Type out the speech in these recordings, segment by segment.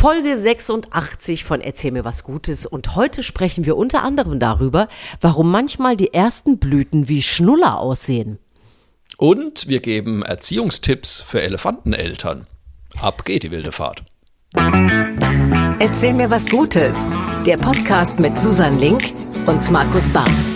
Folge 86 von Erzähl mir was Gutes und heute sprechen wir unter anderem darüber, warum manchmal die ersten Blüten wie Schnuller aussehen. Und wir geben Erziehungstipps für Elefanteneltern. Ab geht die wilde Fahrt. Erzähl mir was Gutes. Der Podcast mit Susan Link und Markus Barth.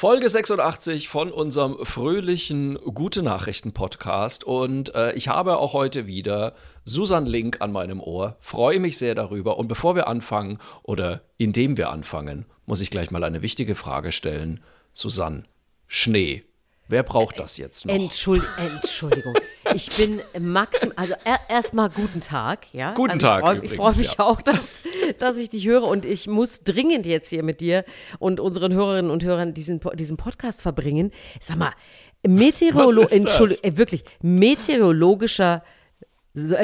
Folge 86 von unserem fröhlichen Gute Nachrichten Podcast und äh, ich habe auch heute wieder Susan Link an meinem Ohr. Freue mich sehr darüber und bevor wir anfangen oder indem wir anfangen, muss ich gleich mal eine wichtige Frage stellen. Susanne, Schnee. Wer braucht das jetzt noch? Entschuld Entschuldigung. Ich bin maximal, also er, erstmal guten Tag, ja. Guten also Tag. Ich freue freu mich ja. auch, dass, dass ich dich höre und ich muss dringend jetzt hier mit dir und unseren Hörerinnen und Hörern diesen, diesen Podcast verbringen. Sag mal, Meteorolo Entschuldigung, äh, wirklich, meteorologischer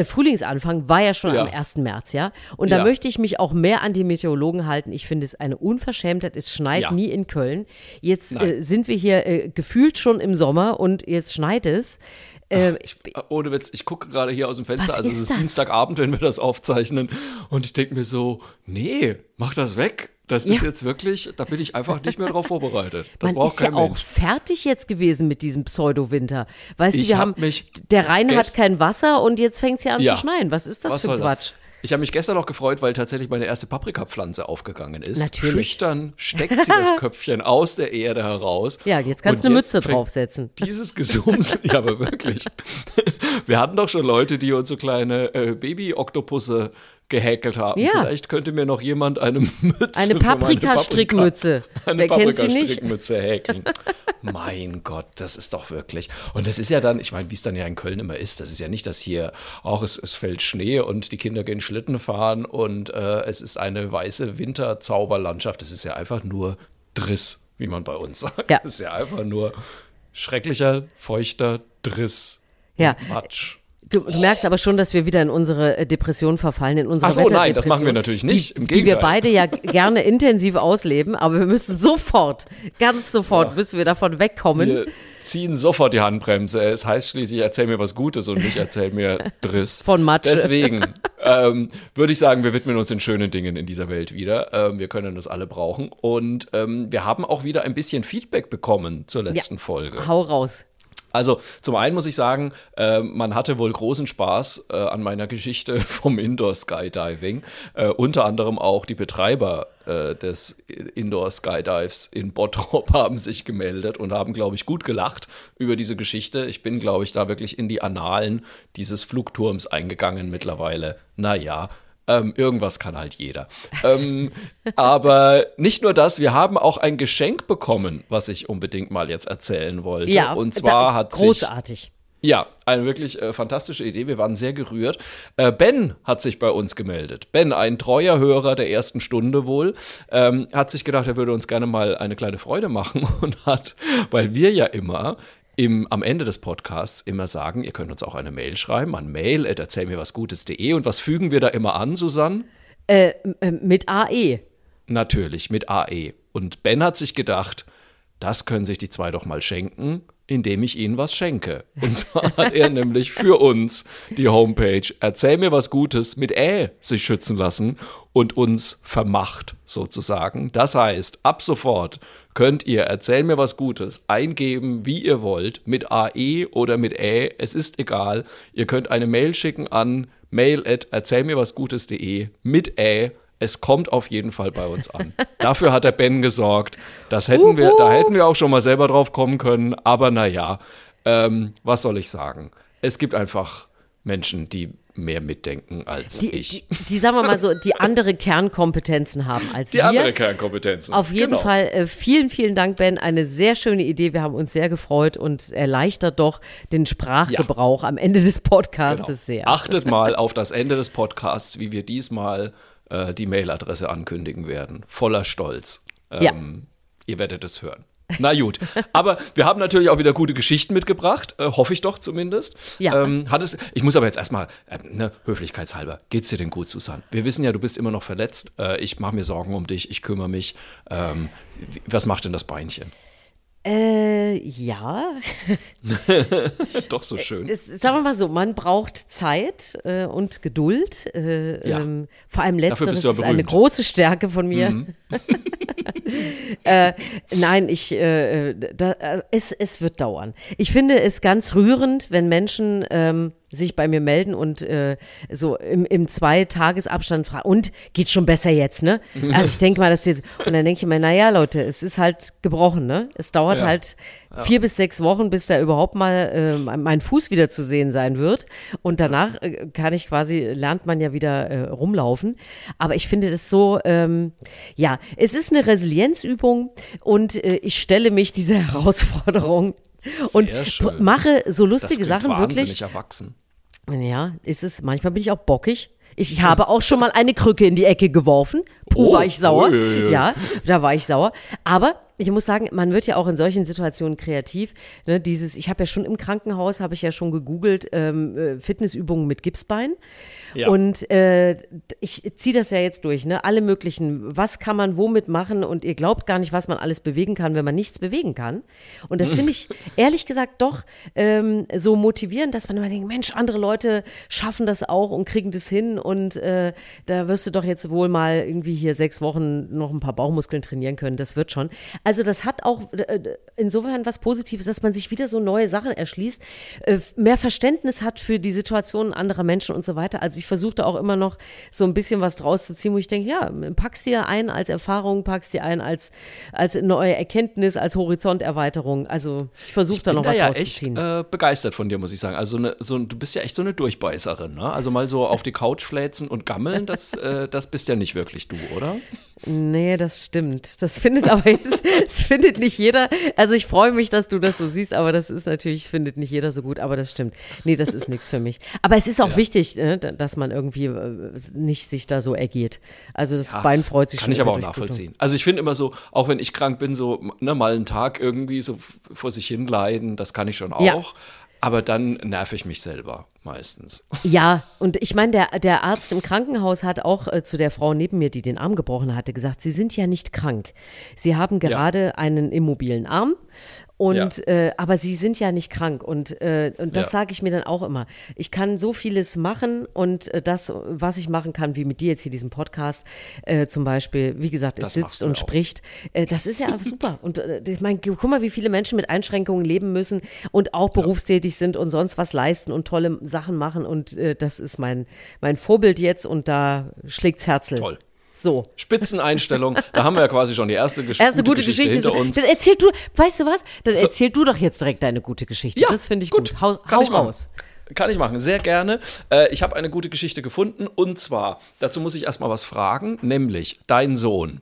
Frühlingsanfang war ja schon Ja. am 1. März, ja. Und da Ja. möchte ich mich auch mehr an die Meteorologen halten. Ich finde es eine Unverschämtheit. Es schneit Ja. nie in Köln. Jetzt äh, sind wir hier äh, gefühlt schon im Sommer und jetzt schneit es. Äh, Ich, ohne Witz, ich gucke gerade hier aus dem Fenster, also es ist ist das? Dienstagabend, wenn wir das aufzeichnen und ich denke mir so, nee, mach das weg. Das ist Ja. jetzt wirklich, da bin ich einfach nicht mehr drauf vorbereitet. Das man braucht ist ja kein auch Mensch. fertig jetzt gewesen mit diesem Pseudo-Winter. Weißt du, Ich wir hab haben, mich der Rhein hat kein Wasser und jetzt fängt es ja an Ja. zu schneien. Was ist das Was für Quatsch? das? Ich habe mich gestern noch gefreut, weil tatsächlich meine erste Paprikapflanze aufgegangen ist. Natürlich. Schüchtern steckt sie das Köpfchen aus der Erde heraus. Ja, jetzt kannst du eine Mütze draufsetzen. Dieses Gesumsel, ja, aber wirklich. Wir hatten doch schon Leute, die uns so kleine äh, Baby-Oktopusse gehäkelt haben. Ja. Vielleicht könnte mir noch jemand eine Mütze Eine Paprika-Strickmütze. Paprika- Eine? Paprika-Strickmütze häkeln. mein Gott, das ist doch wirklich. Und das ist ja dann, ich meine, wie es dann ja in Köln immer ist, das ist ja nicht, dass hier auch es, es fällt Schnee und die Kinder gehen Schlitten fahren und äh, es ist eine weiße Winterzauberlandschaft. Es ist ja einfach nur Driss, wie man bei uns sagt. Ja. Es ist ja einfach nur schrecklicher, feuchter Driss. Ja. Matsch. Du, du merkst aber schon, dass wir wieder in unsere äh, Depression verfallen, in unsere Ach so, nein, das machen wir natürlich nicht. Die, Die wir beide ja gerne intensiv ausleben, aber wir müssen sofort, ganz sofort, müssen wir davon wegkommen. Wir ziehen sofort die Handbremse. Es heißt schließlich, erzähl mir was Gutes und nicht erzähl mir Driss. Von Matsche. Deswegen ähm, würde ich sagen, wir widmen uns den schönen Dingen in dieser Welt wieder. Ähm, wir können das alle brauchen. Und ähm, wir haben auch wieder ein bisschen Feedback bekommen zur letzten Folge. Hau raus. Also zum einen muss ich sagen, äh, man hatte wohl großen Spaß äh, an meiner Geschichte vom Indoor Skydiving. Äh, unter anderem auch die Betreiber äh, des Indoor Skydives in Bottrop haben sich gemeldet und haben, glaube ich, gut gelacht über diese Geschichte. Ich bin, glaube ich, da wirklich in die Annalen dieses Flugturms eingegangen mittlerweile. Naja. Ähm, irgendwas kann halt jeder. ähm, aber nicht nur das, wir haben auch ein Geschenk bekommen, was ich unbedingt mal jetzt erzählen wollte. Ja, und zwar da, hat sich großartig. ja, eine wirklich äh, fantastische Idee. Wir waren sehr gerührt. Äh, ben hat sich bei uns gemeldet. Ben, ein treuer Hörer der ersten Stunde wohl, ähm, hat sich gedacht, er würde uns gerne mal eine kleine Freude machen und hat, weil wir ja immer im, am Ende des Podcasts immer sagen, ihr könnt uns auch eine Mail schreiben an mail erzähl mir was Gutes.de. Und was fügen wir da immer an, Susanne? Äh, äh, mit AE. Natürlich, mit AE. Und Ben hat sich gedacht, das können sich die zwei doch mal schenken, indem ich ihnen was schenke. Und zwar hat er nämlich für uns die Homepage Erzähl mir was Gutes mit Ä sich schützen lassen und uns vermacht sozusagen. Das heißt, ab sofort könnt ihr Erzähl mir was Gutes eingeben, wie ihr wollt, mit AE oder mit Ä, es ist egal. Ihr könnt eine Mail schicken an mail at erzählmirwasgutes.de mit Ä. Es kommt auf jeden Fall bei uns an. Dafür hat der Ben gesorgt. Das hätten wir, da hätten wir auch schon mal selber drauf kommen können. Aber naja, ähm, was soll ich sagen? Es gibt einfach Menschen, die mehr mitdenken als Die, ich. die, die, sagen wir mal so, die andere Kernkompetenzen haben als Die wir. andere Kernkompetenzen. Auf jeden Genau. Fall äh, vielen, vielen Dank, Ben. Eine sehr schöne Idee. Wir haben uns sehr gefreut und erleichtert doch den Sprachgebrauch am Ende des Podcastes Genau. sehr. Achtet mal auf das Ende des Podcasts, wie wir diesmal äh, die Mailadresse ankündigen werden. Voller Stolz. Ähm, Ja. Ihr werdet es hören. Na gut, aber wir haben natürlich auch wieder gute Geschichten mitgebracht, äh, hoffe ich doch zumindest. Ja. Ähm, hattest, ich muss aber jetzt erstmal, äh, ne, höflichkeitshalber, geht's dir denn gut, Susanne? Wir wissen ja, du bist immer noch verletzt. Äh, ich mache mir Sorgen um dich, ich kümmere mich. Ähm, was macht denn das Beinchen? Äh, ja. Doch so schön. Es, sagen wir mal so, man braucht Zeit äh, und Geduld. Äh, Ja. ähm, vor allem letzteres ja ist eine große Stärke von mir. äh, nein, ich, äh, da, äh, es, es wird dauern. Ich finde es ganz rührend, wenn Menschen ähm, sich bei mir melden und äh, so im, im Zwei-Tages-Abstand fragen, und geht schon besser jetzt, ne? Also ich denke mal, dass wir, und dann denke ich mir, naja, Leute, es ist halt gebrochen, ne? Es dauert Ja. halt vier bis sechs Wochen, bis da überhaupt mal äh, mein Fuß wieder zu sehen sein wird. Und danach äh, kann ich quasi, lernt man ja wieder äh, rumlaufen. Aber ich finde das so, ähm, ja, es ist eine Resilienzübung und äh, ich stelle mich dieser Herausforderung und mache so Das lustige klingt Sachen wahnsinnig wirklich. erwachsen. Ja, ist es, manchmal bin ich auch bockig. Ich habe auch schon mal eine Krücke in die Ecke geworfen. Puh, Oh, war ich sauer. ui, ui. Ja, da war ich sauer. Aber ich muss sagen, man wird ja auch in solchen Situationen kreativ. Ne, dieses, ich habe ja schon im Krankenhaus, habe ich ja schon gegoogelt, ähm, äh, Fitnessübungen mit Gipsbein. Ja. Und äh, ich ziehe das ja jetzt durch, ne? Alle möglichen, was kann man womit machen und ihr glaubt gar nicht, was man alles bewegen kann, wenn man nichts bewegen kann. Und das finde ich ehrlich gesagt doch ähm, so motivierend, dass man immer denkt, Mensch, andere Leute schaffen das auch und kriegen das hin und äh, da wirst du doch jetzt wohl mal irgendwie hier sechs Wochen noch ein paar Bauchmuskeln trainieren können. Das wird schon. Also das hat auch äh, insofern was Positives, dass man sich wieder so neue Sachen erschließt, äh, mehr Verständnis hat für die Situationen anderer Menschen und so weiter. Also ich versuche da auch immer noch so ein bisschen was draus zu ziehen, wo ich denke, ja, packst dir ein als Erfahrung, packst dir ein als, als neue Erkenntnis, als Horizonterweiterung. Also ich versuche da bin noch da was ja echt rauszuziehen. äh, begeistert von dir, muss ich sagen. Also ne, so, du bist ja echt so eine Durchbeißerin. Ne? Also mal so auf die Couch fläzen und gammeln, das, äh, das bist ja nicht wirklich du, oder? Nee, das stimmt. Das findet aber jetzt, das findet nicht jeder. Also ich freue mich, dass du das so siehst, aber das ist natürlich, findet nicht jeder so gut, aber das stimmt. Nee, das ist nichts für mich. Aber es ist auch wichtig, ne, dass man irgendwie äh, nicht sich da so ergeht. Also das Bein freut sich Kann schon. ich aber auch nachvollziehen. Also ich finde immer so, auch wenn ich krank bin, so ne, mal einen Tag irgendwie so vor sich hin leiden, das kann ich schon auch. Ja. Aber dann nerv ich mich selber meistens. Ja, und ich meine, der, der Arzt im Krankenhaus hat auch äh, zu der Frau neben mir, die den Arm gebrochen hatte, gesagt, Sie sind ja nicht krank. Sie haben gerade einen immobilen Arm. Und Ja. äh, aber sie sind ja nicht krank und äh, und das Ja. sage ich mir dann auch immer. Ich kann so vieles machen und äh, das, was ich machen kann, wie mit dir jetzt hier diesem Podcast äh, zum Beispiel, wie gesagt, es sitzt und ja auch. spricht, äh, das ist ja super. Und äh, ich meine, guck mal, wie viele Menschen mit Einschränkungen leben müssen und auch berufstätig sind und sonst was leisten und tolle Sachen machen und äh, das ist mein mein Vorbild jetzt und da schlägt's Herzl. Toll. So. Spitzeneinstellung, da haben wir ja quasi schon die erste, Gesch Erste gute Geschichte, hinter so, uns. Dann erzähl du, weißt du was? Dann erzähl du doch jetzt direkt deine gute Geschichte. Ja, das finde ich gut. gut. Hau, Kann hau ich machen. raus. Kann ich machen, sehr gerne. Äh, ich habe eine gute Geschichte gefunden und zwar, dazu muss ich erstmal was fragen, nämlich dein Sohn.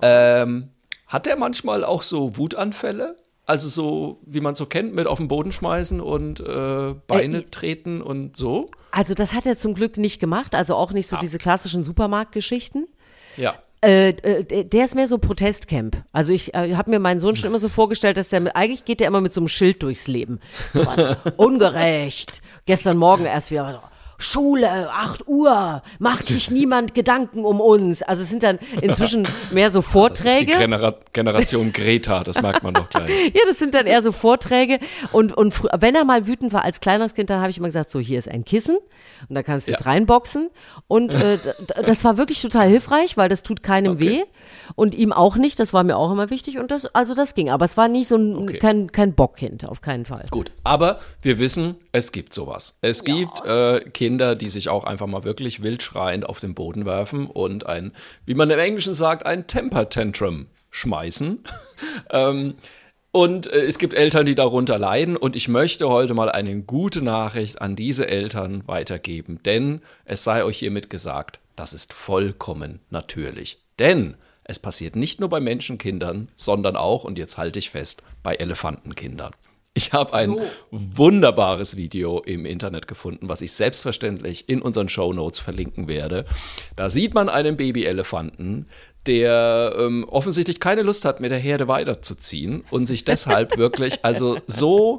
Ähm, hat er manchmal auch so Wutanfälle? Also so, wie man so kennt, mit auf den Boden schmeißen und äh, Beine Äh, treten und so? Also das hat er zum Glück nicht gemacht, also auch Ah. nicht so diese klassischen Supermarktgeschichten. Ja. Äh, äh, der- ist mehr so Protestcamp. Also ich äh, habe mir meinen Sohn schon immer so vorgestellt, dass der mit, eigentlich geht der immer mit so einem Schild durchs Leben. Sowas ungerecht. Gestern Morgen erst wieder so, Schule, 8 Uhr, macht sich niemand Gedanken um uns. Also es sind dann inzwischen mehr so Das ist die Vorträge. Genera Generation Greta, das merkt man doch gleich. Ja, das sind dann eher so Vorträge. Und, und wenn er mal wütend war als kleines Kind, dann habe ich immer gesagt, so, hier ist ein Kissen und da kannst du jetzt Ja. reinboxen. Und äh, das war wirklich total hilfreich, weil das tut keinem Okay. weh und ihm auch nicht. Das war mir auch immer wichtig und das, also das ging. Aber es war nie so ein, Okay. kein, kein Bockkind, auf keinen Fall. Gut, aber wir wissen, es gibt sowas. Es gibt äh, Kinder, die sich auch einfach mal wirklich wild schreiend auf den Boden werfen und ein, wie man im Englischen sagt, ein Temper Tantrum schmeißen. ähm, und äh, es gibt Eltern, die darunter leiden. Und ich möchte heute mal eine gute Nachricht an diese Eltern weitergeben. Denn es sei euch hiermit gesagt, das ist vollkommen natürlich. Denn es passiert nicht nur bei Menschenkindern, sondern auch, und jetzt halte ich fest, bei Elefantenkindern. Ich habe ein wunderbares Video im Internet gefunden, was ich selbstverständlich in unseren Show Notes verlinken werde. Da sieht man einen Babyelefanten, der ähm, offensichtlich keine Lust hat, mit der Herde weiterzuziehen und sich deshalb wirklich also so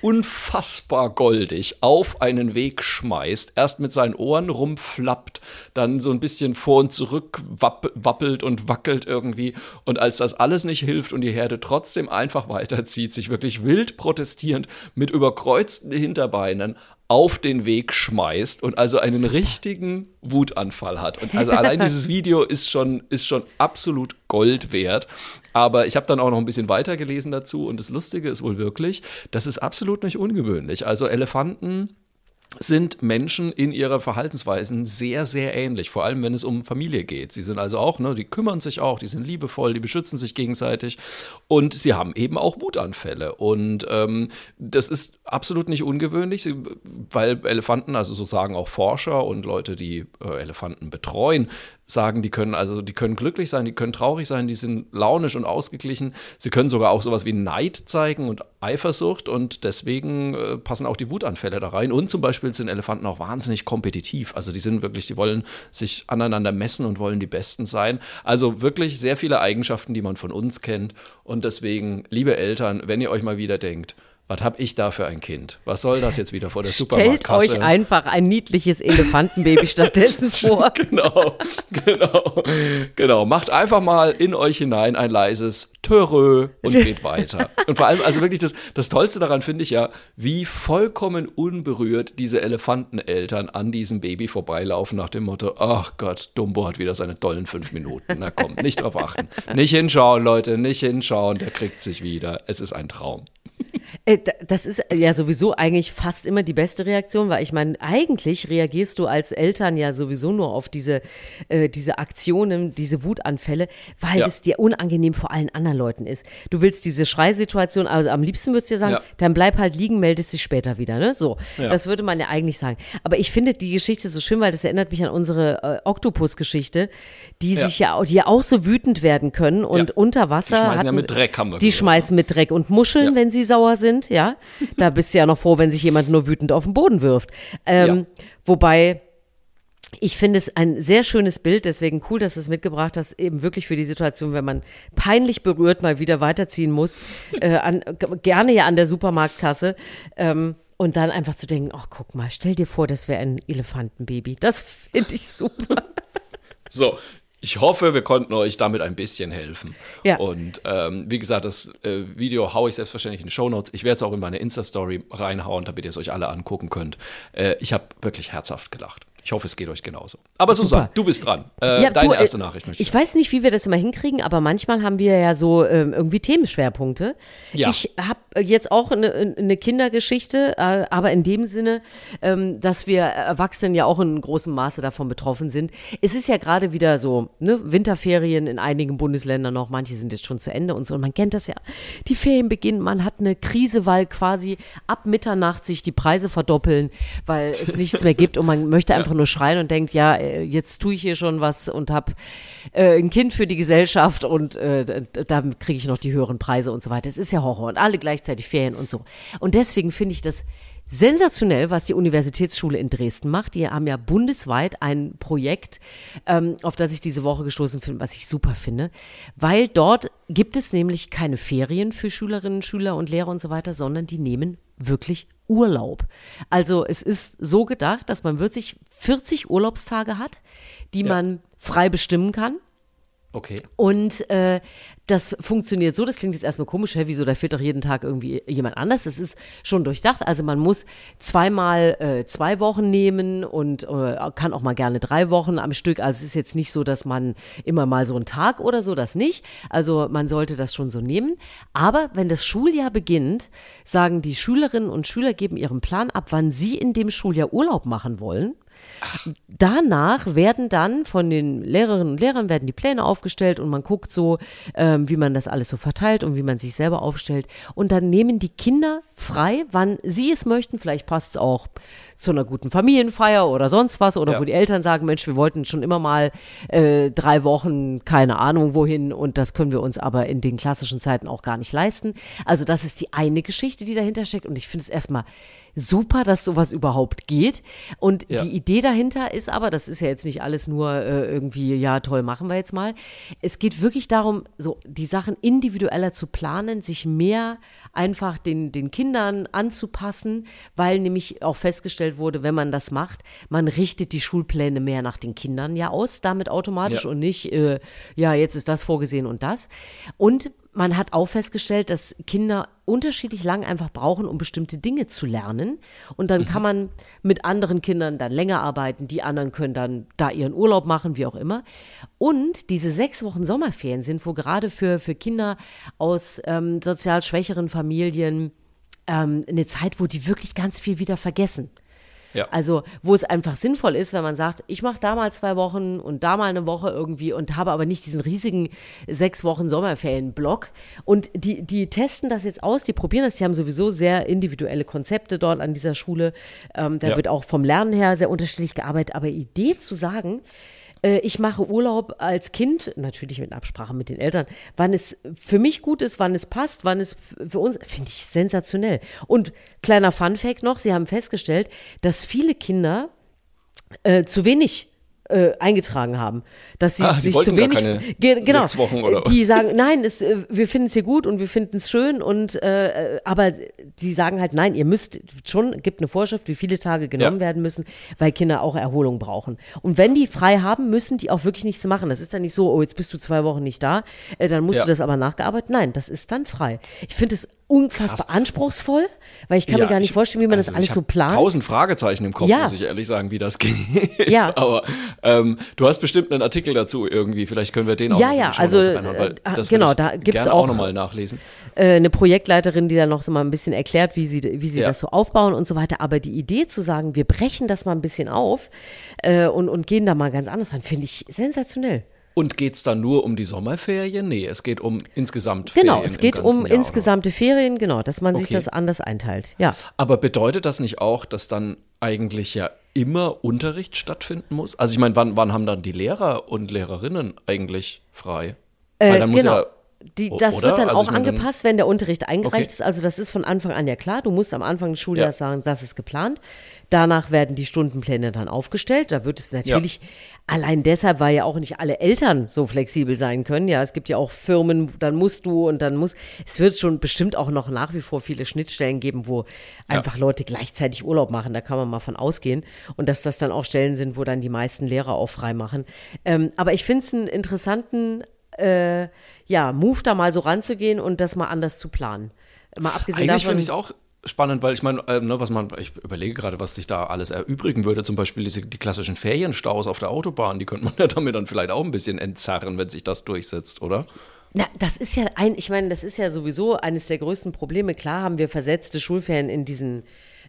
unfassbar goldig auf einen Weg schmeißt, erst mit seinen Ohren rumflappt, dann so ein bisschen vor und zurück wappelt und wackelt irgendwie. Und als das alles nicht hilft und die Herde trotzdem einfach weiterzieht, sich wirklich wild protestierend mit überkreuzten Hinterbeinen auf den Weg schmeißt und also einen Super. richtigen Wutanfall hat. Und also allein dieses Video ist schon, ist schon absolut Gold wert. Aber ich habe dann auch noch ein bisschen weiter gelesen dazu und das Lustige ist wohl wirklich, das ist absolut nicht ungewöhnlich. Also Elefanten sind Menschen in ihrer Verhaltensweisen sehr, sehr ähnlich, vor allem wenn es um Familie geht. Sie sind also auch, ne, die kümmern sich auch, die sind liebevoll, die beschützen sich gegenseitig und sie haben eben auch Wutanfälle. Und ähm, das ist absolut nicht ungewöhnlich, weil Elefanten, also so sagen auch Forscher und Leute, die äh, Elefanten betreuen, sagen, die können also, die können glücklich sein, die können traurig sein, die sind launisch und ausgeglichen. Sie können sogar auch sowas wie Neid zeigen und Eifersucht und deswegen äh, passen auch die Wutanfälle da rein. Und zum Beispiel sind Elefanten auch wahnsinnig kompetitiv. Also die sind wirklich, die wollen sich aneinander messen und wollen die Besten sein. Also wirklich sehr viele Eigenschaften, die man von uns kennt. Und deswegen, liebe Eltern, wenn ihr euch mal wieder denkt, was habe ich da für ein Kind? Was soll das jetzt wieder vor der Supermarktkasse? Stellt euch einfach ein niedliches Elefantenbaby stattdessen vor. genau, genau, genau. Macht einfach mal in euch hinein ein leises Törö und geht weiter. Und vor allem, also wirklich das, das Tollste daran finde ich ja, wie vollkommen unberührt diese Elefanteneltern an diesem Baby vorbeilaufen nach dem Motto, ach Gott, Dumbo hat wieder seine tollen fünf Minuten. Na komm, nicht drauf achten. Nicht hinschauen, Leute, nicht hinschauen, der kriegt sich wieder. Es ist ein Traum. Äh, das ist ja sowieso eigentlich fast immer die beste Reaktion, weil ich meine, eigentlich reagierst du als Eltern ja sowieso nur auf diese, äh, diese Aktionen, diese Wutanfälle, weil ja. es dir unangenehm vor allen anderen Leuten ist. Du willst diese Schreisituation, also am liebsten würdest du dir sagen, ja. dann bleib halt liegen, meldest dich später wieder, ne? So. Ja. Das würde man ja eigentlich sagen. Aber ich finde die Geschichte so schön, weil das erinnert mich an unsere äh, Oktopus-Geschichte, die sich ja, die ja auch so wütend werden können und unter Wasser. Die schmeißen hatten, ja mit Dreck, haben wir Die gesagt. schmeißen mit Dreck und Muscheln, wenn sie sauer sind, ja. Da bist du ja noch froh, wenn sich jemand nur wütend auf den Boden wirft. Ähm, ja. Wobei, ich finde es ein sehr schönes Bild, deswegen cool, dass du es mitgebracht hast, eben wirklich für die Situation, wenn man peinlich berührt mal wieder weiterziehen muss, äh, an, gerne ja an der Supermarktkasse. Ähm, und dann einfach zu denken, ach guck mal, stell dir vor, das wäre ein Elefantenbaby. Das finde ich super. So, ich hoffe, wir konnten euch damit ein bisschen helfen. Ja. Und ähm, wie gesagt, das äh, Video haue ich selbstverständlich in die Show Notes. Ich werde es auch in meine Insta-Story reinhauen, damit ihr es euch alle angucken könnt. Äh, ich habe wirklich herzhaft gelacht. Ich hoffe, es geht euch genauso. Aber Susan, Super. du bist dran. Äh, ja, deine du, äh, erste Nachricht möchte ich. Ich weiß nicht, wie wir das immer hinkriegen, aber manchmal haben wir ja so ähm, irgendwie Themenschwerpunkte. Ja. Ich habe jetzt auch eine, eine Kindergeschichte, äh, aber in dem Sinne, ähm, dass wir Erwachsenen ja auch in großem Maße davon betroffen sind. Es ist ja gerade wieder so, ne, Winterferien in einigen Bundesländern noch, manche sind jetzt schon zu Ende und so. Und man kennt das ja. Die Ferien beginnen, man hat eine Krise, weil quasi ab Mitternacht sich die Preise verdoppeln, weil es nichts mehr gibt und man möchte einfach nur schreien und denkt, ja, äh, jetzt tue ich hier schon was und habe äh, ein Kind für die Gesellschaft und äh, da kriege ich noch die höheren Preise und so weiter. Es ist ja Horror und alle gleichzeitig Ferien und so. Und deswegen finde ich das sensationell, was die Universitätsschule in Dresden macht. Die haben ja bundesweit ein Projekt, ähm, auf das ich diese Woche gestoßen bin, was ich super finde, weil dort gibt es nämlich keine Ferien für Schülerinnen, Schüler und Lehrer und so weiter, sondern die nehmen wirklich Urlaub. Also es ist so gedacht, dass man wirklich 40 Urlaubstage hat, die ja. man frei bestimmen kann. Okay. Und äh, das funktioniert so, das klingt jetzt erstmal komisch, hä, wieso, da fehlt doch jeden Tag irgendwie jemand anders. Das ist schon durchdacht. Also man muss zweimal äh, zwei Wochen nehmen und äh, kann auch mal gerne drei Wochen am Stück. Also es ist jetzt nicht so, dass man immer mal so einen Tag oder so, das nicht. Also man sollte das schon so nehmen. Aber wenn das Schuljahr beginnt, sagen die Schülerinnen und Schüler, geben ihren Plan ab, wann sie in dem Schuljahr Urlaub machen wollen. Danach werden dann von den Lehrerinnen und Lehrern werden die Pläne aufgestellt und man guckt so, ähm, wie man das alles so verteilt und wie man sich selber aufstellt. Und dann nehmen die Kinder frei, wann sie es möchten. Vielleicht passt es auch zu einer guten Familienfeier oder sonst was oder ja. wo die Eltern sagen, Mensch, wir wollten schon immer mal äh, drei Wochen, keine Ahnung wohin und das können wir uns aber in den klassischen Zeiten auch gar nicht leisten. Also das ist die eine Geschichte, die dahinter steckt und ich finde es erstmal super, dass sowas überhaupt geht. Und Ja. die Idee dahinter ist aber, das ist ja jetzt nicht alles nur äh, irgendwie, ja toll, machen wir jetzt mal. Es geht wirklich darum, so die Sachen individueller zu planen, sich mehr einfach den, den Kindern anzupassen, weil nämlich auch festgestellt wurde, wenn man das macht, man richtet die Schulpläne mehr nach den Kindern ja aus, damit automatisch Ja. und nicht, äh, ja, jetzt ist das vorgesehen und das. Und man hat auch festgestellt, dass Kinder unterschiedlich lang einfach brauchen, um bestimmte Dinge zu lernen. Und dann kann man mit anderen Kindern dann länger arbeiten. Die anderen können dann da ihren Urlaub machen, wie auch immer. Und diese sechs Wochen Sommerferien sind, wo gerade für, für Kinder aus ähm, sozial schwächeren Familien ähm, eine Zeit, wo die wirklich ganz viel wieder vergessen. Ja. Also, wo es einfach sinnvoll ist, wenn man sagt, ich mache da mal zwei Wochen und da mal eine Woche irgendwie und habe aber nicht diesen riesigen sechs Wochen Sommerferien-Block. Und die, die testen das jetzt aus, die probieren das, die haben sowieso sehr individuelle Konzepte dort an dieser Schule. Ähm, da Ja. wird auch vom Lernen her sehr unterschiedlich gearbeitet. Aber Idee zu sagen, äh, ich mache Urlaub als Kind, natürlich mit Absprache mit den Eltern, wann es für mich gut ist, wann es passt, wann es für uns, finde ich sensationell. Und kleiner Fun-Fact noch, Sie haben festgestellt, dass viele Kinder äh, zu wenig äh, eingetragen haben, dass sie Ah, sich zu wenig Ge- genau, sechs Wochen oder- die sagen nein, es, äh, wir finden es hier gut und wir finden es schön und äh, äh, aber sie sagen halt nein, ihr müsst schon gibt eine Vorschrift, wie viele Tage genommen Ja. werden müssen, weil Kinder auch Erholung brauchen. Und wenn die frei haben, müssen die auch wirklich nichts machen. Das ist dann nicht so, oh jetzt bist du zwei Wochen nicht da, äh, dann musst Ja. du das aber nachgearbeitet. Nein, das ist dann frei. Ich finde es unfassbar anspruchsvoll, weil ich kann Ja, mir gar nicht ich- vorstellen, wie man also das alles ich so plant. Tausend Fragezeichen im Kopf, Ja. muss ich ehrlich sagen, wie das geht. Ja. Aber ähm, du hast bestimmt einen Artikel dazu irgendwie. Vielleicht können wir den auch Ja, ja, also, reinhauen, äh, das genau, da gibt's gerne auch- auch nochmal nachlesen. äh, eine Projektleiterin, die dann noch so mal ein bisschen erklärt, wie sie, wie sie Ja. das so aufbauen und so weiter. Aber die Idee zu sagen, wir brechen das mal ein bisschen auf äh, und, und gehen da mal ganz anders ran, finde ich sensationell. Und geht es dann nur um die Sommerferien? Nee, es geht um insgesamt Genau, Ferien es im geht um Jahr, insgesamte Ferien, genau, dass man sich Okay. das anders einteilt. Ja. Aber bedeutet das nicht auch, dass dann eigentlich ja immer Unterricht stattfinden muss? Also ich meine, wann, wann haben dann die Lehrer und Lehrerinnen eigentlich frei? Weil dann muss genau. ja Die, das oder? wird dann Also auch angepasst, wenn der Unterricht eingereicht Okay. ist. Also das ist von Anfang an ja klar. Du musst am Anfang des Schuljahres Ja. sagen, das ist geplant. Danach werden die Stundenpläne dann aufgestellt. Da wird es natürlich, allein deshalb, weil ja auch nicht alle Eltern so flexibel sein können. Ja, es gibt ja auch Firmen, dann musst du und dann muss. Es wird schon bestimmt auch noch nach wie vor viele Schnittstellen geben, wo einfach Leute gleichzeitig Urlaub machen. Da kann man mal von ausgehen. Und dass das dann auch Stellen sind, wo dann die meisten Lehrer auch frei machen. Ähm, aber ich finde es einen interessanten äh, ja, Move da mal so ranzugehen und das mal anders zu planen. Mal abgesehen Eigentlich davon. finde ich es auch spannend, weil ich meine, äh, ne, was man, ich überlege gerade, was sich da alles erübrigen würde. Zum Beispiel diese, die klassischen Ferienstaus auf der Autobahn, die könnte man ja damit dann vielleicht auch ein bisschen entzerren, wenn sich das durchsetzt, oder? Na, das ist ja ein, ich meine, das ist ja sowieso eines der größten Probleme. Klar haben wir versetzte Schulferien in diesen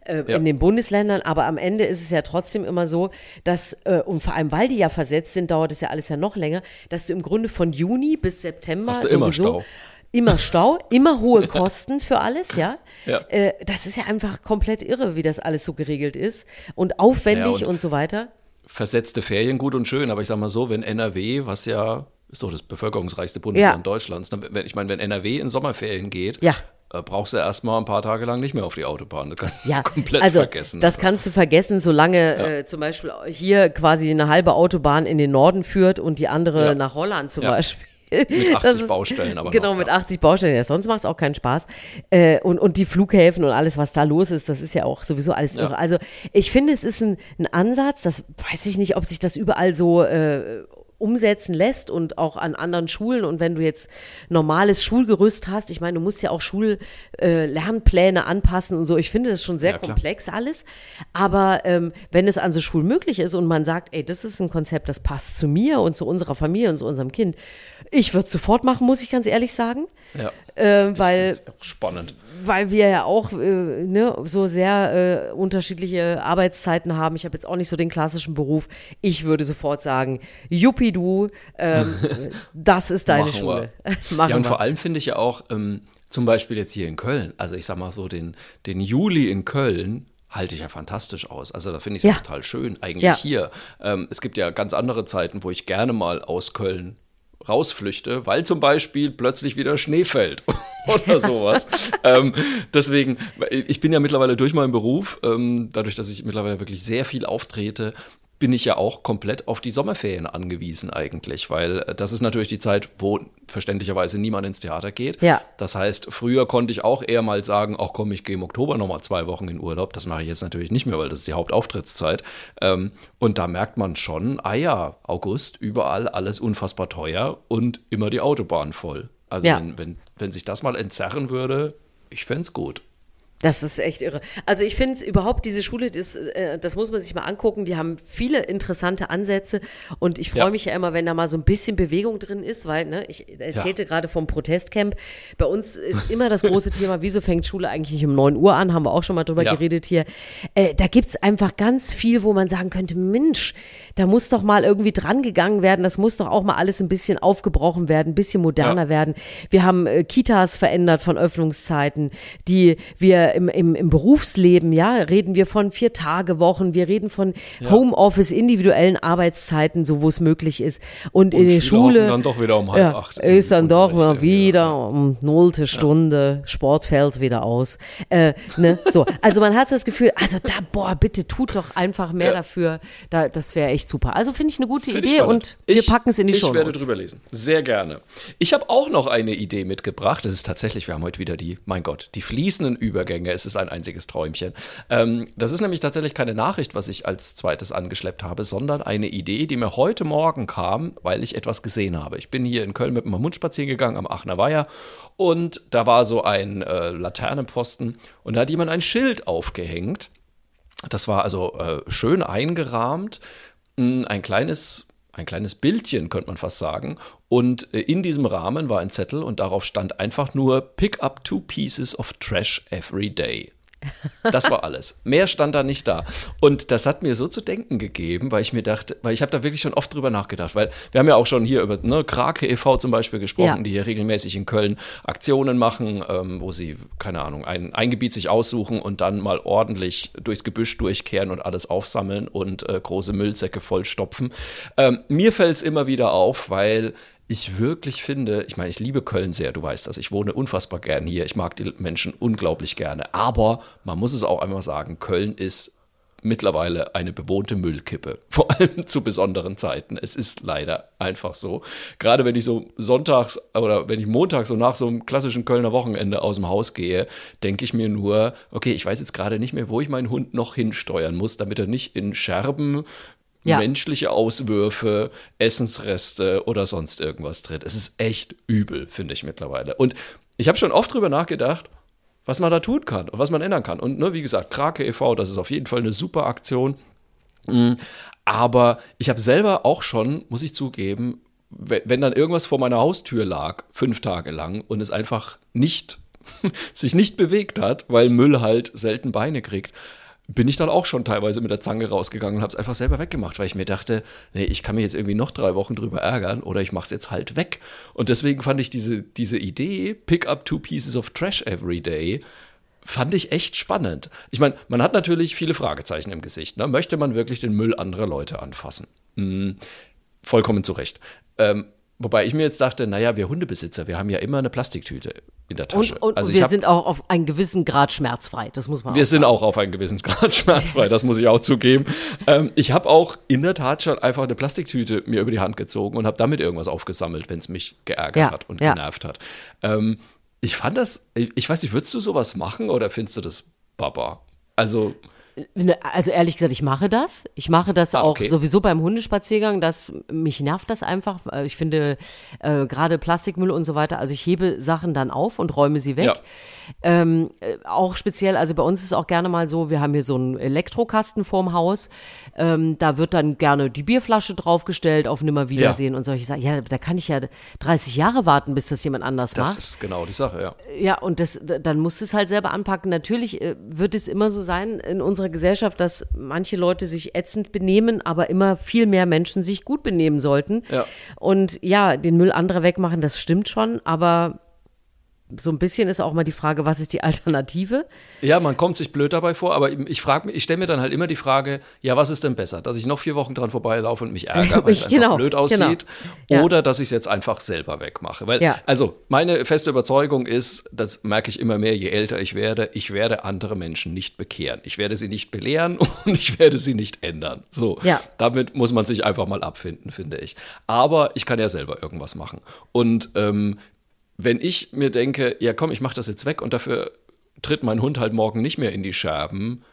äh, Ja. in den Bundesländern, aber am Ende ist es ja trotzdem immer so, dass, äh, und vor allem, weil die ja versetzt sind, dauert es ja alles ja noch länger, dass du im Grunde von Juni bis September Hast du immer sowieso Stau. Immer Stau, immer hohe Kosten für alles, ja. Ja. Äh, das ist ja einfach komplett irre, wie das alles so geregelt ist und aufwendig Ja, und, und- so weiter. Versetzte Ferien gut und schön, aber ich sag mal so, wenn NRW, was ja ist doch das bevölkerungsreichste Bundesland Ja. Deutschlands, ich meine, wenn NRW in Sommerferien geht, Ja. äh, brauchst du erstmal ein paar Tage lang nicht mehr auf die Autobahn. Das kannst du Ja, komplett also vergessen. das kannst du vergessen, solange äh, zum Beispiel hier quasi eine halbe Autobahn in den Norden führt und die andere nach Holland zum. Beispiel. Mit 80 Das ist- Baustellen aber Genau, noch, mit ja. 80 Baustellen. Ja, sonst macht es auch keinen Spaß. Äh, und, und die Flughäfen und alles, was da los ist, das ist ja auch sowieso alles Ja. irre. Also ich finde, es ist ein, ein Ansatz, das weiß ich nicht, ob sich das überall so äh, umsetzen lässt und auch an anderen Schulen. Und wenn du jetzt normales Schulgerüst hast, ich meine, du musst ja auch Schullernpläne äh, anpassen und so. Ich finde das schon sehr Ja, klar. komplex alles. Aber ähm, wenn es an so Schulen möglich ist und man sagt, ey, das ist ein Konzept, das passt zu mir und zu unserer Familie und zu unserem Kind, ich würde es sofort machen, muss ich ganz ehrlich sagen. ja. Äh, weil, Das ist auch spannend. Weil wir ja auch äh, ne, so sehr äh, unterschiedliche Arbeitszeiten haben. Ich habe jetzt auch nicht so den klassischen Beruf. Ich würde sofort sagen, Juppie du, ähm, das ist deine Machen Schule. Machen ja, und wir. vor allem finde ich ja auch, ähm, zum Beispiel jetzt hier in Köln, also ich sag mal so, den, den Juli in Köln halte ich ja fantastisch aus. Also da finde ich es ja total schön, eigentlich Ja. hier. Ähm, es gibt ja ganz andere Zeiten, wo ich gerne mal aus Köln rausflüchte, weil zum Beispiel plötzlich wieder Schnee fällt oder sowas. ähm, deswegen, ich bin ja mittlerweile durch meinen Beruf, ähm, dadurch, dass ich mittlerweile wirklich sehr viel auftrete, bin ich ja auch komplett auf die Sommerferien angewiesen eigentlich, weil äh, das ist natürlich die Zeit, wo verständlicherweise niemand ins Theater geht. Ja. Das heißt, früher konnte ich auch eher mal sagen, ach komm, ich gehe im Oktober nochmal zwei Wochen in Urlaub. Das mache ich jetzt natürlich nicht mehr, weil das ist die Hauptauftrittszeit. Ähm, und da merkt man schon, ah ja, August, überall alles unfassbar teuer und immer die Autobahn voll. Also Ja. wenn, wenn, wenn sich das mal entzerren würde, ich fände es gut. Das ist echt irre. Also ich finde es überhaupt, diese Schule, das, äh, das muss man sich mal angucken. Die haben viele interessante Ansätze und ich freue Ja. mich ja immer, wenn da mal so ein bisschen Bewegung drin ist, weil ne, ich erzählte gerade vom Protestcamp. Bei uns ist immer das große Thema, wieso fängt Schule eigentlich nicht um 9 Uhr an? Haben wir auch schon mal drüber Ja. geredet hier. Äh, da gibt's einfach ganz viel, wo man sagen könnte, Mensch, da muss doch mal irgendwie dran gegangen werden. Das muss doch auch mal alles ein bisschen aufgebrochen werden, ein bisschen moderner Ja. werden. Wir haben äh, Kitas verändert von Öffnungszeiten, die wir im, im, im Berufsleben, ja, reden wir von Vier-Tage-Wochen, wir reden von Homeoffice, individuellen Arbeitszeiten, so wo es möglich ist. Und, in der Schule dann doch wieder um halb ja, acht ist dann doch mal wieder ja. um nullte Stunde, Sport fällt wieder aus. Äh, ne? So, also man hat das Gefühl, also da, boah, bitte tut doch einfach mehr Ja. dafür. Da, das wäre echt super. Also finde ich eine gute Finde ich Idee und wir Ich- packen es in die Ich Show. werde drüber lesen. Sehr gerne. Ich habe auch noch eine Idee mitgebracht. Das ist tatsächlich, wir haben heute wieder die, mein Gott, die fließenden Übergänge. Es ist ein einziges Träumchen. Ähm, das ist nämlich tatsächlich keine Nachricht, was ich als zweites angeschleppt habe, sondern eine Idee, die mir heute Morgen kam, weil ich etwas gesehen habe. Ich bin hier in Köln mit dem Hund spazieren gegangen am Aachener Weiher und da war so ein äh, Laternenpfosten und da hat jemand ein Schild aufgehängt. Das war also äh, schön eingerahmt, mh, ein kleines, ein kleines Bildchen, könnte man fast sagen. Und äh, in diesem Rahmen war ein Zettel und darauf stand einfach nur Pick up two pieces of trash every day. Das war alles. Mehr stand da nicht da. Und das hat mir so zu denken gegeben, weil ich mir dachte, weil ich habe da wirklich schon oft drüber nachgedacht, weil wir haben ja auch schon hier über ne, Krake e.V. zum Beispiel gesprochen, Ja. die hier regelmäßig in Köln Aktionen machen, ähm, wo sie, keine Ahnung, ein, ein Gebiet sich aussuchen und dann mal ordentlich durchs Gebüsch durchkehren und alles aufsammeln und äh, große Müllsäcke vollstopfen. Ähm, mir fällt es immer wieder auf, weil ich wirklich finde, ich meine, ich liebe Köln sehr, du weißt das, ich wohne unfassbar gern hier, ich mag die Menschen unglaublich gerne, aber man muss es auch einmal sagen, Köln ist mittlerweile eine bewohnte Müllkippe, vor allem zu besonderen Zeiten. Es ist leider einfach so. Gerade wenn ich so sonntags oder wenn ich montags so nach so einem klassischen Kölner Wochenende aus dem Haus gehe, denke ich mir nur, okay, ich weiß jetzt gerade nicht mehr, wo ich meinen Hund noch hinsteuern muss, damit er nicht in Scherben Ja. menschliche Auswürfe, Essensreste oder sonst irgendwas tritt. Es ist echt übel, finde ich mittlerweile. Und ich habe schon oft drüber nachgedacht, was man da tun kann und was man ändern kann. Und ne, wie gesagt, Krake e.V., das ist auf jeden Fall eine super Aktion. Mm, Aber ich habe selber auch schon, muss ich zugeben, we- wenn dann irgendwas vor meiner Haustür lag, fünf Tage lang, und es einfach nicht, sich nicht bewegt hat, weil Müll halt selten Beine kriegt, bin ich dann auch schon teilweise mit der Zange rausgegangen und habe es einfach selber weggemacht, weil ich mir dachte, nee, ich kann mir jetzt irgendwie noch drei Wochen drüber ärgern oder ich mache es jetzt halt weg. Und deswegen fand ich diese, diese Idee, pick up two pieces of trash every day, fand ich echt spannend. Ich meine, man hat natürlich viele Fragezeichen im Gesicht. Ne? Möchte man wirklich den Müll anderer Leute anfassen? Hm, vollkommen zu Recht. Ähm, wobei ich mir jetzt dachte, naja, wir Hundebesitzer, wir haben ja immer eine Plastiktüte in der Tasche. Und, und also wir hab, sind auch auf einen gewissen Grad schmerzfrei. Das muss man wir auch sind auch auf einen gewissen Grad schmerzfrei, das muss ich auch zugeben. Ähm, ich habe auch in der Tat schon einfach eine Plastiktüte mir über die Hand gezogen und habe damit irgendwas aufgesammelt, wenn es mich geärgert Ja, hat und ja. genervt hat. Ähm, ich fand das, ich, ich weiß nicht, würdest du sowas machen oder findest du das Baba? Also, Also ehrlich gesagt, ich mache das. Ich mache das Ah, auch okay. sowieso beim Hundespaziergang. Das, mich nervt das einfach. Äh, Ich finde äh, gerade Plastikmüll und so weiter, also ich hebe Sachen dann auf und räume sie weg. Ja. Ähm, äh, auch speziell, also bei uns ist es auch gerne mal so, wir haben hier so einen Elektrokasten vorm Haus. Ähm, da wird dann gerne die Bierflasche draufgestellt auf Nimmerwiedersehen und solche Sachen. Ja, da kann ich ja 30 Jahre warten, bis das jemand anders das macht. ist genau die Sache, ja. Ja, und das, dann musst du es halt selber anpacken. Natürlich äh, wird es immer so sein in unserer Gesellschaft, dass manche Leute sich ätzend benehmen, aber immer viel mehr Menschen sich gut benehmen sollten. Ja. Und ja, den Müll anderer wegmachen, das stimmt schon, aber so ein bisschen ist auch mal die Frage, was ist die Alternative? Ja, man kommt sich blöd dabei vor, aber ich frage mich, ich stelle mir dann halt immer die Frage, ja, was ist denn besser? Dass ich noch vier Wochen dran vorbeilaufe und mich ärgere, weil es einfach genau, blöd aussieht, genau. Ja. oder dass ich es jetzt einfach selber wegmache. Weil, Ja. also, meine feste Überzeugung ist, das merke ich immer mehr, je älter ich werde, ich werde andere Menschen nicht bekehren. Ich werde sie nicht belehren und ich werde sie nicht ändern. So, Ja. damit muss man sich einfach mal abfinden, finde ich. Aber ich kann ja selber irgendwas machen. Und ähm, wenn ich mir denke, ja komm, ich mache das jetzt weg und dafür tritt mein Hund halt morgen nicht mehr in die Scherben,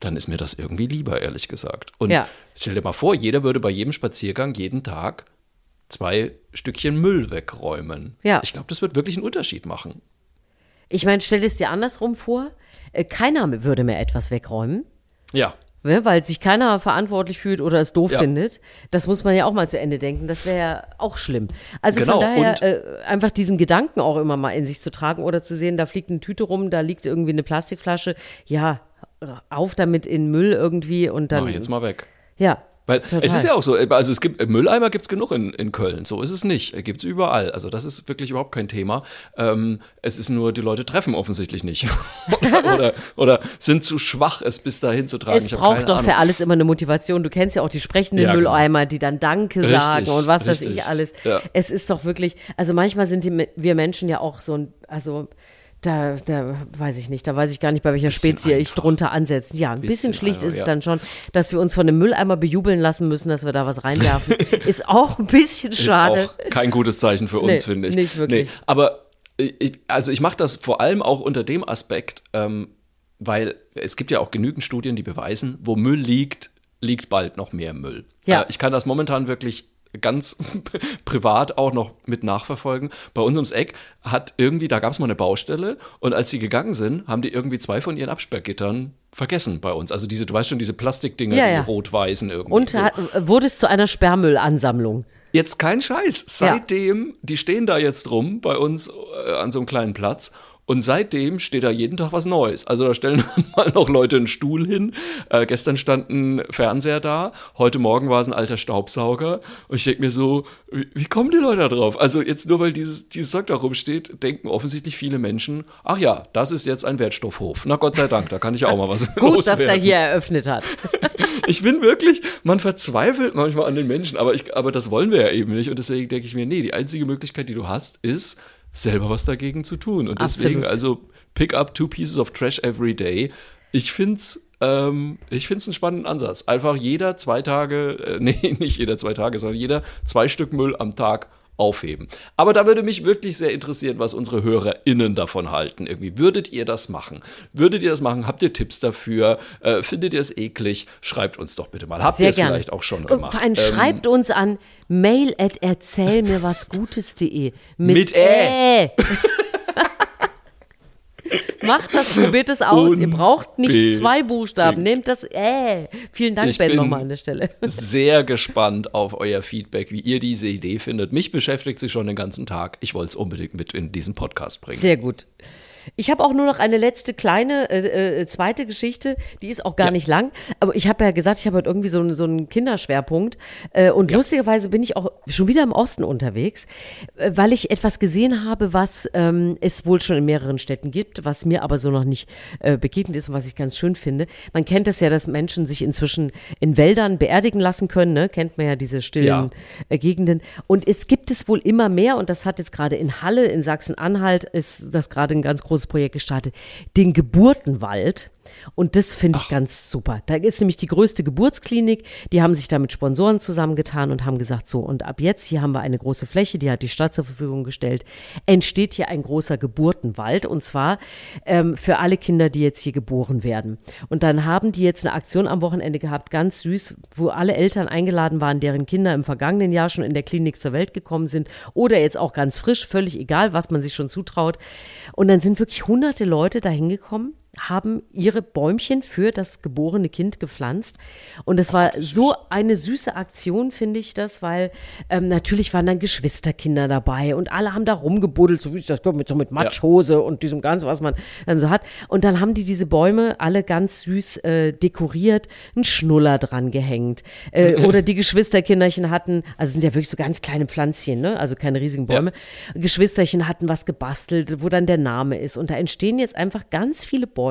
dann ist mir das irgendwie lieber, ehrlich gesagt. Und Ja. stell dir mal vor, jeder würde bei jedem Spaziergang jeden Tag zwei Stückchen Müll wegräumen. Ja. Ich glaube, das wird wirklich einen Unterschied machen. Ich meine, stell es dir andersrum vor, äh, keiner würde mehr etwas wegräumen. Ja. Ne, weil sich keiner verantwortlich fühlt oder es doof Ja. findet. Das muss man ja auch mal zu Ende denken. Das wäre ja auch schlimm. Also Genau, von daher äh, einfach diesen Gedanken auch immer mal in sich zu tragen oder zu sehen, da fliegt eine Tüte rum, da liegt irgendwie eine Plastikflasche. Ja, auf damit in Müll irgendwie und dann. Mach jetzt mal weg. Ja. Weil total. es ist ja auch so, also es gibt Mülleimer gibt es genug in, in Köln, so ist es nicht. Gibt es überall. Also das ist wirklich überhaupt kein Thema. Ähm, es ist nur, die Leute treffen offensichtlich nicht. oder, oder, oder sind zu schwach, es bis dahin zu tragen. Es Ich braucht doch für Ahnung. alles immer eine Motivation. Du kennst ja auch die sprechenden Ja, genau. Mülleimer, die dann Danke Richtig, sagen und was weiß richtig. ich alles. Ja. Es ist doch wirklich, also manchmal sind die, wir Menschen ja auch so ein, also da, da weiß ich nicht, da weiß ich gar nicht, bei welcher Spezie ich drunter ansetze. Ja, ein bisschen, Bisschen schlicht einfach, ist es ja. dann schon, dass wir uns von einem Mülleimer bejubeln lassen müssen, dass wir da was reinwerfen. ist auch ein bisschen schade. Ist auch kein gutes Zeichen für uns, Nee, finde ich. nicht wirklich. Nee, aber ich, also ich mache das vor allem auch unter dem Aspekt, ähm, weil es gibt ja auch genügend Studien, die beweisen, wo Müll liegt, liegt bald noch mehr Müll. Ja. Äh, ich kann das momentan wirklich ganz privat auch noch mit nachverfolgen. Bei uns ums Eck hat irgendwie, da gab es mal eine Baustelle und als sie gegangen sind, haben die irgendwie zwei von ihren Absperrgittern vergessen bei uns. Also diese, du weißt schon, diese Plastikdinger, Ja, die ja. rot-weißen irgendwie. Und so. wurde es zu einer Sperrmüllansammlung. Jetzt kein Scheiß. Seitdem, die stehen da jetzt rum bei uns äh, an so einem kleinen Platz. Und seitdem steht da jeden Tag was Neues. Also da stellen mal noch Leute einen Stuhl hin. Äh, gestern stand ein Fernseher da. Heute Morgen war es ein alter Staubsauger. Und ich denke mir so, wie, wie kommen die Leute da drauf? Also jetzt nur weil dieses, dieses Zeug da rumsteht, denken offensichtlich viele Menschen, ach ja, das ist jetzt ein Wertstoffhof. Na Gott sei Dank, da kann ich auch mal was Gut, dass loswerden. der hier eröffnet hat. Ich bin wirklich, man verzweifelt manchmal an den Menschen, aber, ich, aber das wollen wir ja eben nicht. Und deswegen denke ich mir, nee, die einzige Möglichkeit, die du hast, ist, selber was dagegen zu tun. Und deswegen, Absolut. also, pick up two pieces of trash every day. Ich finde es ähm, ich find's einen spannenden Ansatz. Einfach jeder zwei Tage, äh, nee, nicht jeder zwei Tage, sondern jeder zwei Stück Müll am Tag aufheben. Aber da würde mich wirklich sehr interessieren, was unsere HörerInnen davon halten. Irgendwie, würdet ihr das machen? Würdet ihr das machen? Habt ihr Tipps dafür? Äh, findet ihr es eklig? Schreibt uns doch bitte mal. Habt ihr es vielleicht auch schon gemacht? vor allem Ähm, schreibt uns an mail at erzählmirwasgutes.de. Mit Ä. Ä. Macht das, probiert es aus. Ihr braucht nicht zwei Buchstaben. Nehmt das Ä. Vielen Dank, Ich Ben, nochmal an der Stelle. sehr gespannt auf euer Feedback, wie ihr diese Idee findet. Mich beschäftigt sie schon den ganzen Tag. Ich wollte es unbedingt mit in diesen Podcast bringen. Sehr gut. Ich habe auch nur noch eine letzte kleine äh, äh, zweite Geschichte, die ist auch gar Ja. nicht lang, aber ich habe ja gesagt, ich habe heute irgendwie so, einen- so einen Kinderschwerpunkt äh, und lustigerweise bin ich auch schon wieder im Osten unterwegs, äh, weil ich etwas gesehen habe, was ähm, es wohl schon in mehreren Städten gibt, was mir aber so noch nicht äh, begegnet ist und was ich ganz schön finde. Man kennt es ja, dass Menschen sich inzwischen in Wäldern beerdigen lassen können, ne? kennt man ja diese stillen Ja. äh, Gegenden. Und es gibt es wohl immer mehr, und das hat jetzt gerade in Halle, in Sachsen-Anhalt, ist das gerade ein ganz großes Projekt gestartet, den Geburtenwald. Und das finde ich ganz super. Da ist nämlich die größte Geburtsklinik. Die haben sich da mit Sponsoren zusammengetan und haben gesagt, so, und ab jetzt, hier haben wir eine große Fläche, die hat die Stadt zur Verfügung gestellt, entsteht hier ein großer Geburtenwald. Und zwar ähm, für alle Kinder, die jetzt hier geboren werden. Und dann haben die jetzt eine Aktion am Wochenende gehabt, ganz süß, wo alle Eltern eingeladen waren, deren Kinder im vergangenen Jahr schon in der Klinik zur Welt gekommen sind oder jetzt auch ganz frisch, völlig egal, was man sich schon zutraut. Und dann sind wirklich hunderte Leute da hingekommen, haben ihre Bäumchen für das geborene Kind gepflanzt. Und es war so eine süße Aktion, finde ich das, weil ähm, natürlich waren dann Geschwisterkinder dabei und alle haben da rumgebuddelt, so wie das mit, so mit Matschhose ja. und diesem Ganzen, was man dann so hat. Und dann haben die diese Bäume alle ganz süß äh, dekoriert, einen Schnuller dran gehängt. Äh, oder die Geschwisterkinderchen hatten, also sind ja wirklich so ganz kleine Pflänzchen, ne? also keine riesigen Bäume. Ja. Geschwisterchen hatten was gebastelt, wo dann der Name ist. Und da entstehen jetzt einfach ganz viele Bäume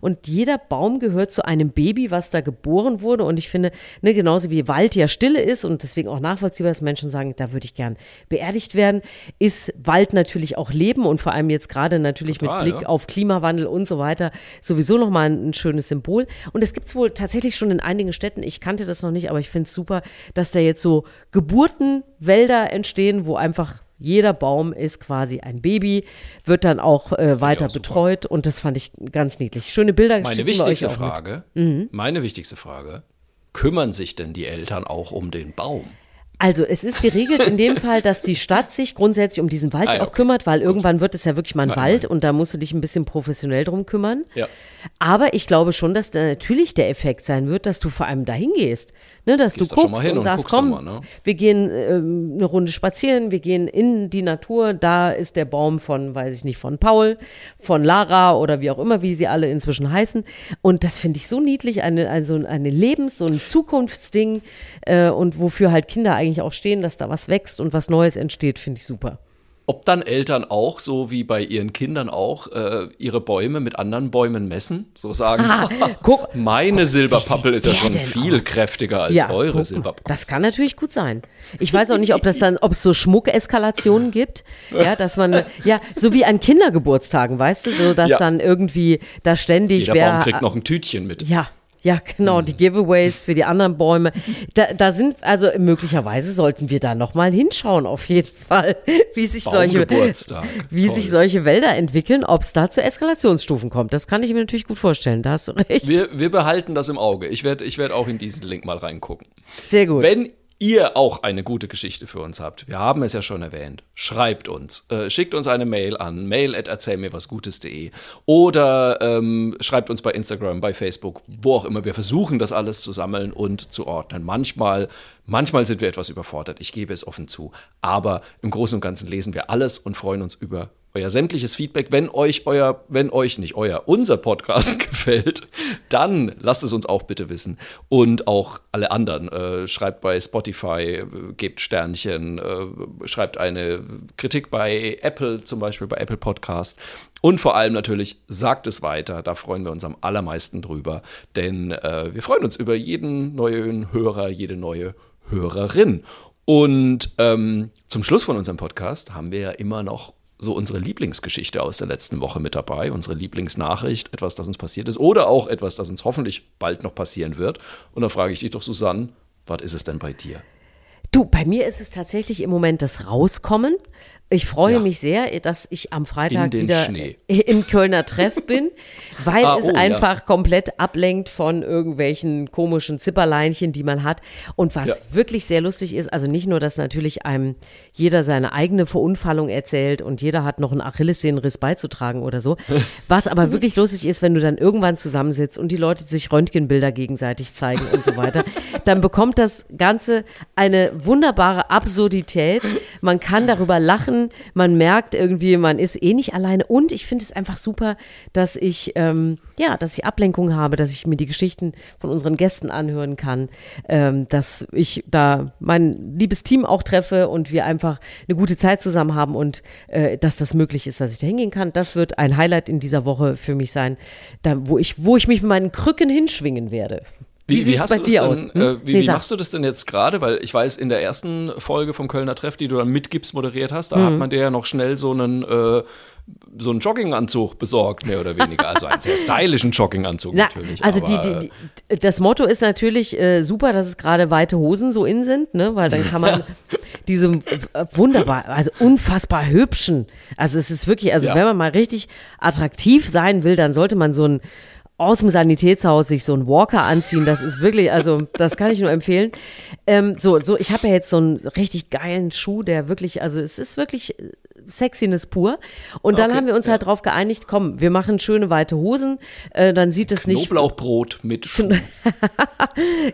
und jeder Baum gehört zu einem Baby, was da geboren wurde. Und ich finde, ne, genauso wie Wald ja Stille ist und deswegen auch nachvollziehbar, dass Menschen sagen, da würde ich gern beerdigt werden, ist Wald natürlich auch Leben und vor allem jetzt gerade natürlich Total, mit Blick ja. auf Klimawandel und so weiter sowieso nochmal ein, ein schönes Symbol. Und es gibt es wohl tatsächlich schon in einigen Städten. Ich kannte das noch nicht, aber ich finde es super, dass da jetzt so Geburtenwälder entstehen, wo einfach jeder Baum ist quasi ein Baby, wird dann auch äh, weiter auch betreut und das fand ich ganz niedlich. Schöne Bilder. Meine wichtigste Frage, mhm. meine wichtigste Frage, kümmern sich denn die Eltern auch um den Baum? Also es ist geregelt in dem Fall, dass die Stadt sich grundsätzlich um diesen Wald ah, ja, auch kümmert, weil Gut. irgendwann wird es ja wirklich mal ein nein, Wald nein. und da musst du dich ein bisschen professionell drum kümmern. Ja. Aber ich glaube schon, dass da natürlich der Effekt sein wird, dass du vor allem dahin gehst. Ne, dass Gehst du guckst und, und sagst, komm, mal, ne? wir gehen ähm, eine Runde spazieren, wir gehen in die Natur, da ist der Baum von, weiß ich nicht, von Paul, von Lara oder wie auch immer, wie sie alle inzwischen heißen. Und das finde ich so niedlich, eine, also eine Lebens-, ein Zukunftsding äh, und wofür halt Kinder eigentlich auch stehen, dass da was wächst und was Neues entsteht, finde ich super. Ob dann Eltern auch, so wie bei ihren Kindern auch, äh, ihre Bäume mit anderen Bäumen messen? So sagen, ah, guck, meine guck, Silberpappel ist ja schon viel aus? kräftiger als ja, eure guck, Silberpappel. Das kann natürlich gut sein. Ich weiß auch nicht, ob das dann, ob es so Schmuckeskalationen gibt, ja, dass man, ja, so wie an Kindergeburtstagen, weißt du, so dass ja. dann irgendwie da ständig Jeder wer, Baum kriegt noch ein Tütchen mit. Ja, ja, genau, die Giveaways für die anderen Bäume. Da, da sind, also möglicherweise sollten wir da nochmal hinschauen, auf jeden Fall, wie sich solche, wie sich solche Wälder entwickeln, ob es da zu Eskalationsstufen kommt. Das kann ich mir natürlich gut vorstellen, da hast du recht. Wir, wir behalten das im Auge. Ich werde ich werd auch in diesen Link mal reingucken. Sehr gut. Wenn ihr auch eine gute Geschichte für uns habt, wir haben es ja schon erwähnt, schreibt uns, äh, schickt uns eine Mail an mail at erzählmirwasgutes.de oder ähm, schreibt uns bei Instagram, bei Facebook, wo auch immer. Wir versuchen das alles zu sammeln und zu ordnen. Manchmal, manchmal sind wir etwas überfordert, ich gebe es offen zu, aber im Großen und Ganzen lesen wir alles und freuen uns über euer sämtliches Feedback. Wenn euch euer, wenn euch nicht euer, unser Podcast gefällt, dann lasst es uns auch bitte wissen. Und auch alle anderen. Äh, schreibt bei Spotify, äh, gebt Sternchen, äh, schreibt eine Kritik bei Apple, zum Beispiel bei Apple Podcast. Und vor allem natürlich sagt es weiter. Da freuen wir uns am allermeisten drüber. Denn äh, wir freuen uns über jeden neuen Hörer, jede neue Hörerin. Und ähm, zum Schluss von unserem Podcast haben wir ja immer noch so unsere Lieblingsgeschichte aus der letzten Woche mit dabei, unsere Lieblingsnachricht, etwas, das uns passiert ist oder auch etwas, das uns hoffentlich bald noch passieren wird. Und da frage ich dich doch, Susanne, was ist es denn bei dir? Du, bei mir ist es tatsächlich im Moment das Rauskommen. Ich freue ja. mich sehr, dass ich am Freitag wieder Schnee. im Kölner Treff bin, weil ah, es oh, einfach ja. komplett ablenkt von irgendwelchen komischen Zipperleinchen, die man hat. Und was ja. wirklich sehr lustig ist, also nicht nur, dass natürlich einem jeder seine eigene Verunfallung erzählt und jeder hat noch einen Achillessehnenriss beizutragen oder so. Was aber wirklich lustig ist, wenn du dann irgendwann zusammensitzt und die Leute sich Röntgenbilder gegenseitig zeigen und so weiter, dann bekommt das Ganze eine wunderbare Absurdität. Man kann darüber lachen man merkt irgendwie, man ist eh nicht alleine. Und ich finde es einfach super, dass ich, ähm, ja, dass ich Ablenkung habe, dass ich mir die Geschichten von unseren Gästen anhören kann, ähm, dass ich da mein liebes Team auch treffe und wir einfach eine gute Zeit zusammen haben und äh, dass das möglich ist, dass ich da hingehen kann. Das wird ein Highlight in dieser Woche für mich sein, da, wo ich, wo ich mich mit meinen Krücken hinschwingen werde. Wie, wie, wie bei dir denn, aus? Hm? Äh, wie, nee, wie machst du das denn jetzt gerade? Weil ich weiß, in der ersten Folge vom Kölner Treff, die du dann mit Gips moderiert hast, da mhm. hat man dir ja noch schnell so einen äh, so einen Jogginganzug besorgt, mehr oder weniger. Also einen sehr stylischen Jogginganzug Na, natürlich. Also die, die, die, das Motto ist natürlich äh, super, dass es gerade weite Hosen so in sind, ne? weil dann kann man diese wunderbar, also unfassbar hübschen, also es ist wirklich, also ja. wenn man mal richtig attraktiv sein will, dann sollte man so ein aus dem Sanitätshaus sich so einen Walker anziehen. Das ist wirklich, also das kann ich nur empfehlen. Ähm, so, so, ich habe ja jetzt so einen richtig geilen Schuh, der wirklich, also es ist wirklich Sexiness pur. Und dann Okay, haben wir uns ja. halt drauf geeinigt, komm, wir machen schöne weite Hosen, äh, dann sieht es nicht Knoblauchbrot mit Schuh.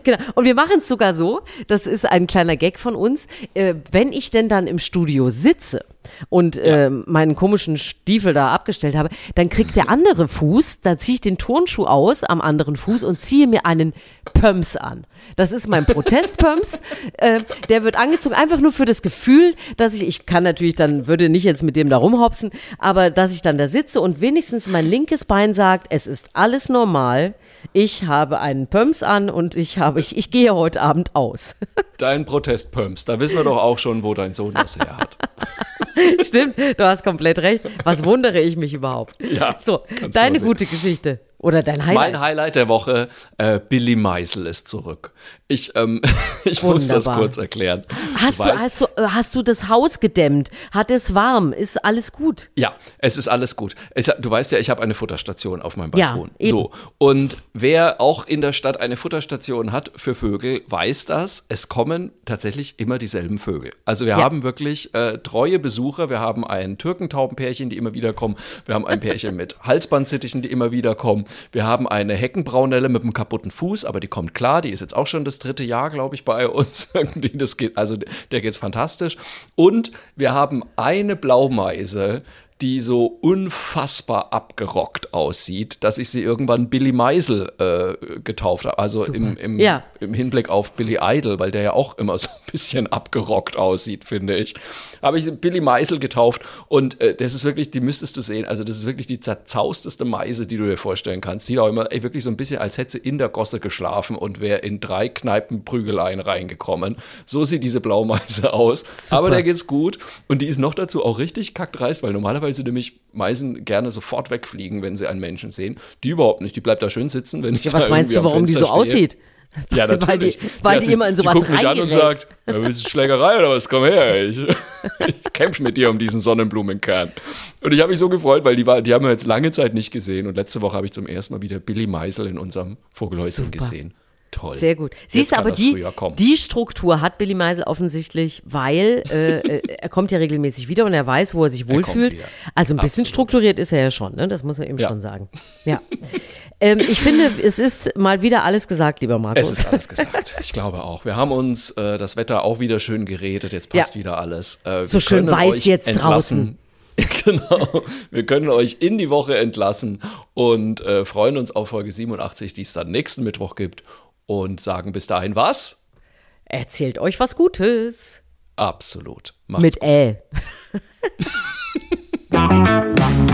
Genau. Und wir machen es sogar so, das ist ein kleiner Gag von uns, äh, wenn ich denn dann im Studio sitze und äh, meinen komischen Stiefel da abgestellt habe, dann kriegt der andere Fuß, da ziehe ich den Turnschuh aus am anderen Fuß und ziehe mir einen Pumps an. Das ist mein Protestpumps. äh, der wird angezogen, einfach nur für das Gefühl, dass ich, ich kann natürlich dann, würde nicht jetzt mit dem da rumhopsen, aber dass ich dann da sitze und wenigstens mein linkes Bein sagt, es ist alles normal. Ich habe einen Pumps an und ich habe, ich, ich gehe heute Abend aus. Dein Protestpumps. Da wissen wir doch auch schon, wo dein Sohn das her hat. Stimmt, du hast komplett recht. Was wundere ich mich überhaupt? Ja, So, deine gute Geschichte. Oder dein Highlight. Mein Highlight der Woche, äh, Billy Meisel ist zurück. Ich, ähm, ich muss das kurz erklären. hast, du, weißt- hast, du, äh, hast du das Haus gedämmt? Hat es warm? Ist alles gut? Ja, es ist alles gut. Es, du weißt ja, ich habe eine Futterstation auf meinem Ja, Balkon. eben. so. Und wer auch in der Stadt eine Futterstation hat für Vögel, weiß das. Es kommen tatsächlich immer dieselben Vögel. Also wir Ja. haben wirklich äh, treue Besucher. Wir haben ein Türkentaubenpärchen, die immer wieder kommen. Wir haben ein Pärchen mit Halsbandsittichen, die immer wieder kommen. Wir haben eine Heckenbraunelle mit einem kaputten Fuß, aber die kommt klar. Die ist jetzt auch schon das dritte Jahr, glaube ich, bei uns. Das geht, also der geht's fantastisch. Und wir haben eine Blaumeise, die so unfassbar abgerockt aussieht, dass ich sie irgendwann Billy Meisel äh, getauft habe. Also im, im, Ja. im Hinblick auf Billy Idol, weil der ja auch immer so ein bisschen abgerockt aussieht, finde ich. Habe ich Billy Meisel getauft und äh, das ist wirklich, die müsstest du sehen, also das ist wirklich die zerzausteste Meise, die du dir vorstellen kannst. Sieht auch immer ey, wirklich so ein bisschen, als hätte sie in der Gosse geschlafen und wäre in drei Kneipenprügeleien reingekommen. So sieht diese Blaumeise aus. Aber der geht's gut und die ist noch dazu auch richtig kackdreist, weil normalerweise nämlich Meisen gerne sofort wegfliegen, wenn sie einen Menschen sehen. Die überhaupt nicht, die bleibt da schön sitzen, wenn ich Ja, da was meinst du, warum die so stehe. aussieht? Ja, Weil die, natürlich. weil Ja, die sie- immer in sowas Die guckt mich an und sagt, ja, willst du Schlägerei oder was? Komm her, ich, ich kämpfe mit dir um diesen Sonnenblumenkern. Und ich habe mich so gefreut, weil die, war, die haben wir jetzt lange Zeit nicht gesehen. Und letzte Woche habe ich zum ersten Mal wieder Billy Meisel in unserem Vogelhäuschen Super. gesehen. Toll. Sehr gut. Siehst du, aber die, die Struktur hat Billy Meisel offensichtlich, weil äh, äh, er kommt ja regelmäßig wieder und er weiß, wo er sich wohlfühlt. wieder. Also ein bisschen Absolut. strukturiert ist er ja schon, ne? das muss man eben Ja. schon sagen. Ja. ähm, ich finde, es ist mal wieder alles gesagt, lieber Markus. Es ist alles gesagt. Ich glaube auch. Wir haben uns äh, das Wetter auch wieder schön geredet. Jetzt passt Ja. wieder alles. Äh, So schön weiß jetzt entlassen. Genau. Wir können euch in die Woche entlassen und äh, freuen uns auf Folge 87, die es dann nächsten Mittwoch gibt. Und sagen bis dahin was? Erzählt euch was Gutes. Absolut. Macht's Mit Ä.